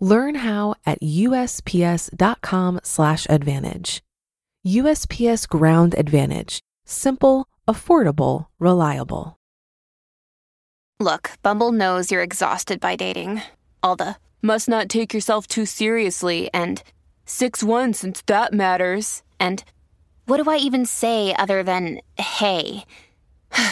Learn how at usps.com/advantage. USPS Ground Advantage: simple, affordable, reliable. Look, Bumble knows you're exhausted by dating. All the must not take yourself too seriously and 6 1 since that matters. And what do I even say other than hey?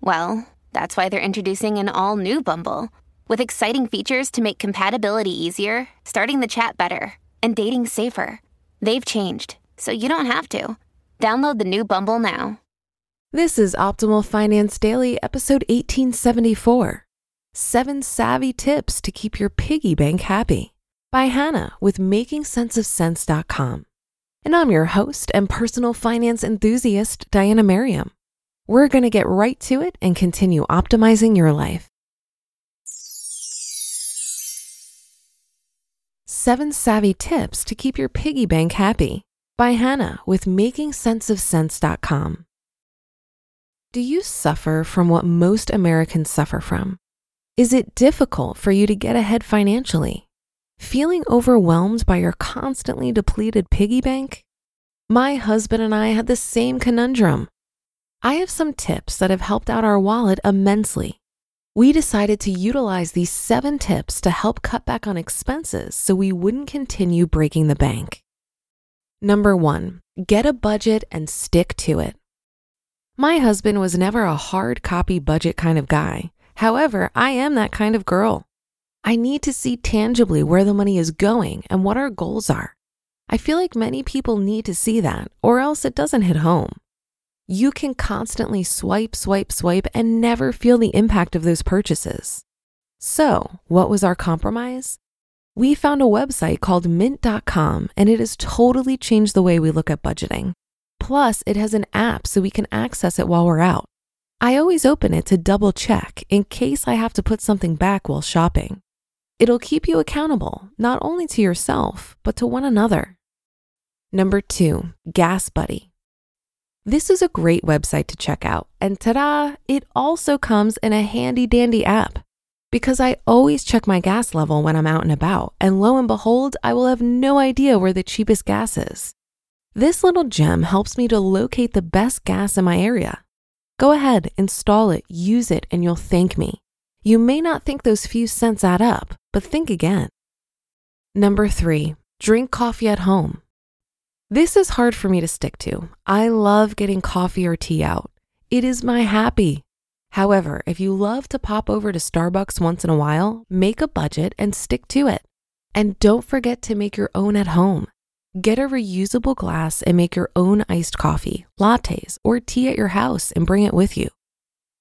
well, that's why they're introducing an all new Bumble with exciting features to make compatibility easier, starting the chat better, and dating safer. They've changed, so you don't have to. Download the new Bumble now. This is Optimal Finance Daily, episode 1874 Seven Savvy Tips to Keep Your Piggy Bank Happy by Hannah with MakingSenseOfCents.com. And I'm your host and personal finance enthusiast, Diania Merriam. We're going to get right to it and continue optimizing your life. Seven Savvy Tips to Keep Your Piggy Bank Happy by Hannah with MakingSenseOfCents.com. Do you suffer from what most Americans suffer from? Is it difficult for you to get ahead financially? Feeling overwhelmed by your constantly depleted piggy bank? My husband and I had the same conundrum. I have some tips that have helped out our wallet immensely. We decided to utilize these seven tips to help cut back on expenses so we wouldn't continue breaking the bank. Number one, get a budget and stick to it. My husband was never a hard copy budget kind of guy. However, I am that kind of girl. I need to see tangibly where the money is going and what our goals are. I feel like many people need to see that, or else it doesn't hit home. You can constantly swipe, swipe, swipe and never feel the impact of those purchases. So, what was our compromise? We found a website called mint.com and it has totally changed the way we look at budgeting. Plus, it has an app so we can access it while we're out. I always open it to double check in case I have to put something back while shopping. It'll keep you accountable, not only to yourself, but to one another. Number two, Gas Buddy. This is a great website to check out, and ta da, it also comes in a handy dandy app. Because I always check my gas level when I'm out and about, and lo and behold, I will have no idea where the cheapest gas is. This little gem helps me to locate the best gas in my area. Go ahead, install it, use it, and you'll thank me. You may not think those few cents add up, but think again. Number three, drink coffee at home. This is hard for me to stick to. I love getting coffee or tea out. It is my happy. However, if you love to pop over to Starbucks once in a while, make a budget and stick to it. And don't forget to make your own at home. Get a reusable glass and make your own iced coffee, lattes, or tea at your house and bring it with you.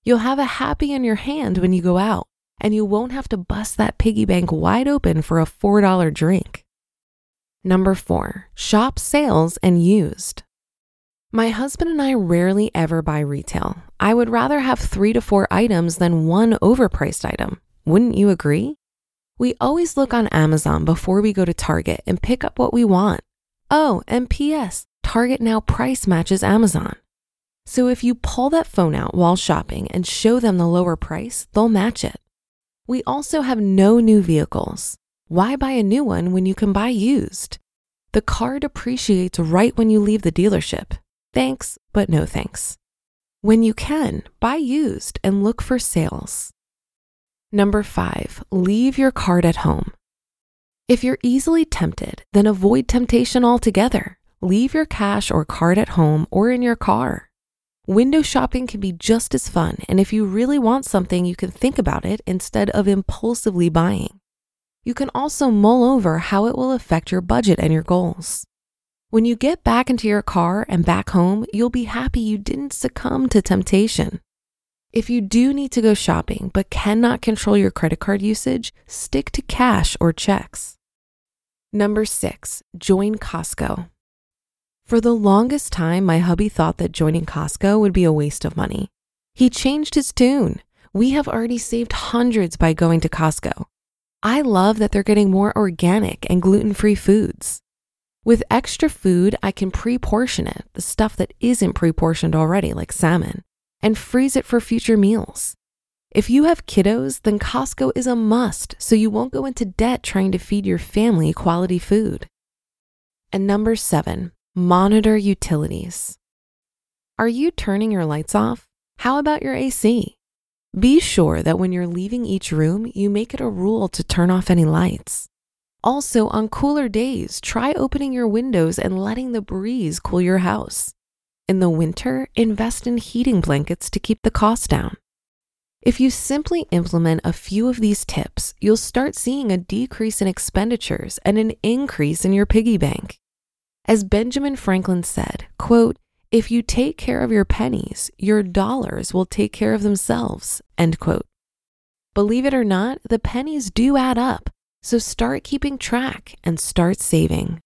You'll have a happy in your hand when you go out, and you won't have to bust that piggy bank wide open for a $4 drink. Number four, shop sales and used. My husband and I rarely ever buy retail. I would rather have three to four items than one overpriced item. Wouldn't you agree? We always look on Amazon before we go to Target and pick up what we want. Oh, and P.S. Target now price matches Amazon. So if you pull that phone out while shopping and show them the lower price, they'll match it. We also have no new vehicles. Why buy a new one when you can buy used? The car depreciates right when you leave the dealership. Thanks, but no thanks. When you can, buy used and look for sales. Number five, leave your card at home. If you're easily tempted, then avoid temptation altogether. Leave your cash or card at home or in your car. Window shopping can be just as fun, and if you really want something, you can think about it instead of impulsively buying. You can also mull over how it will affect your budget and your goals. When you get back into your car and back home, you'll be happy you didn't succumb to temptation. If you do need to go shopping but cannot control your credit card usage, stick to cash or checks. Number six, join Costco. For the longest time, my hubby thought that joining Costco would be a waste of money. He changed his tune. We have already saved hundreds by going to Costco. I love that they're getting more organic and gluten free foods. With extra food, I can pre portion it, the stuff that isn't pre portioned already, like salmon, and freeze it for future meals. If you have kiddos, then Costco is a must so you won't go into debt trying to feed your family quality food. And number seven, monitor utilities. Are you turning your lights off? How about your AC? Be sure that when you're leaving each room, you make it a rule to turn off any lights. Also, on cooler days, try opening your windows and letting the breeze cool your house. In the winter, invest in heating blankets to keep the cost down. If you simply implement a few of these tips, you'll start seeing a decrease in expenditures and an increase in your piggy bank. As Benjamin Franklin said, quote, if you take care of your pennies, your dollars will take care of themselves, end quote. Believe it or not, the pennies do add up, so start keeping track and start saving.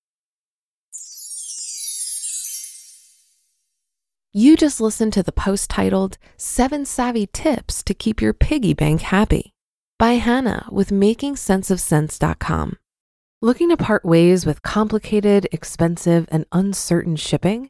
You just listened to the post titled Seven Savvy Tips to Keep Your Piggy Bank Happy by Hannah with MakingSenseOfCents.com. Looking to part ways with complicated, expensive, and uncertain shipping?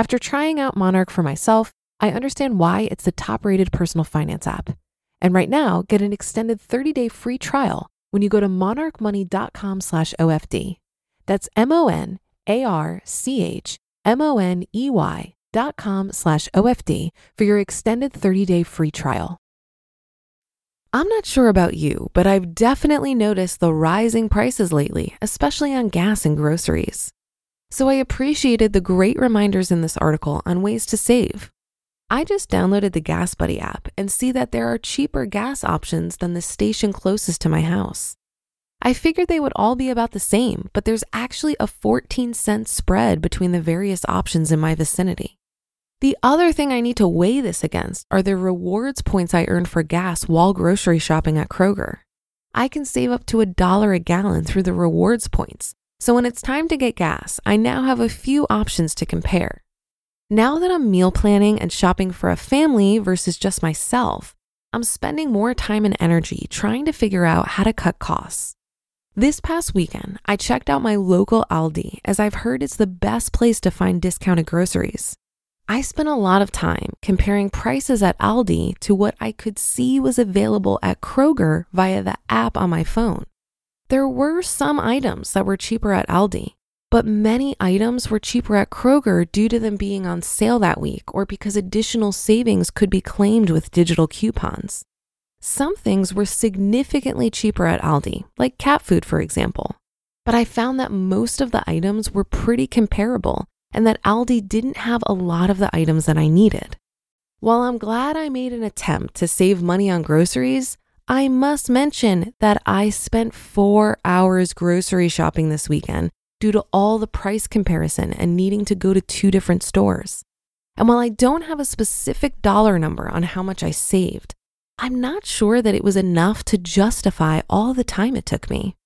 After trying out Monarch for myself, I understand why it's the top-rated personal finance app. And right now, get an extended 30-day free trial when you go to monarchmoney.com slash OFD. That's M O N A R C H M-O-N-E-Y dot com slash OFD for your extended 30-day free trial. I'm not sure about you, but I've definitely noticed the rising prices lately, especially on gas and groceries. So I appreciated the great reminders in this article on ways to save. I just downloaded the Gas Buddy app and see that there are cheaper gas options than the station closest to my house. I figured they would all be about the same, but there's actually a 14 cent spread between the various options in my vicinity. The other thing I need to weigh this against are the rewards points I earned for gas while grocery shopping at Kroger. I can save up to a dollar a gallon through the rewards points. So when it's time to get gas, I now have a few options to compare. Now that I'm meal planning and shopping for a family versus just myself, I'm spending more time and energy trying to figure out how to cut costs. This past weekend, I checked out my local Aldi as I've heard it's the best place to find discounted groceries. I spent a lot of time comparing prices at Aldi to what I could see was available at Kroger via the app on my phone. There were some items that were cheaper at Aldi, but many items were cheaper at Kroger due to them being on sale that week or because additional savings could be claimed with digital coupons. Some things were significantly cheaper at Aldi, like cat food, for example. But I found that most of the items were pretty comparable and that Aldi didn't have a lot of the items that I needed. While I'm glad I made an attempt to save money on groceries, I must mention that I spent four hours grocery shopping this weekend due to all the price comparison and needing to go to two different stores. And while I don't have a specific dollar number on how much I saved, I'm not sure that it was enough to justify all the time it took me.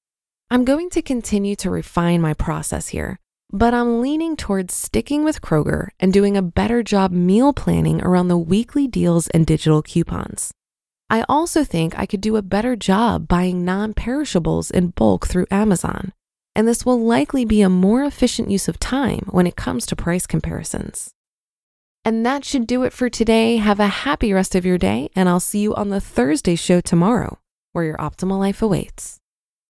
I'm going to continue to refine my process here, but I'm leaning towards sticking with Kroger and doing a better job meal planning around the weekly deals and digital coupons. I also think I could do a better job buying non perishables in bulk through Amazon, and this will likely be a more efficient use of time when it comes to price comparisons. And that should do it for today. Have a happy rest of your day, and I'll see you on the Thursday show tomorrow, where your optimal life awaits.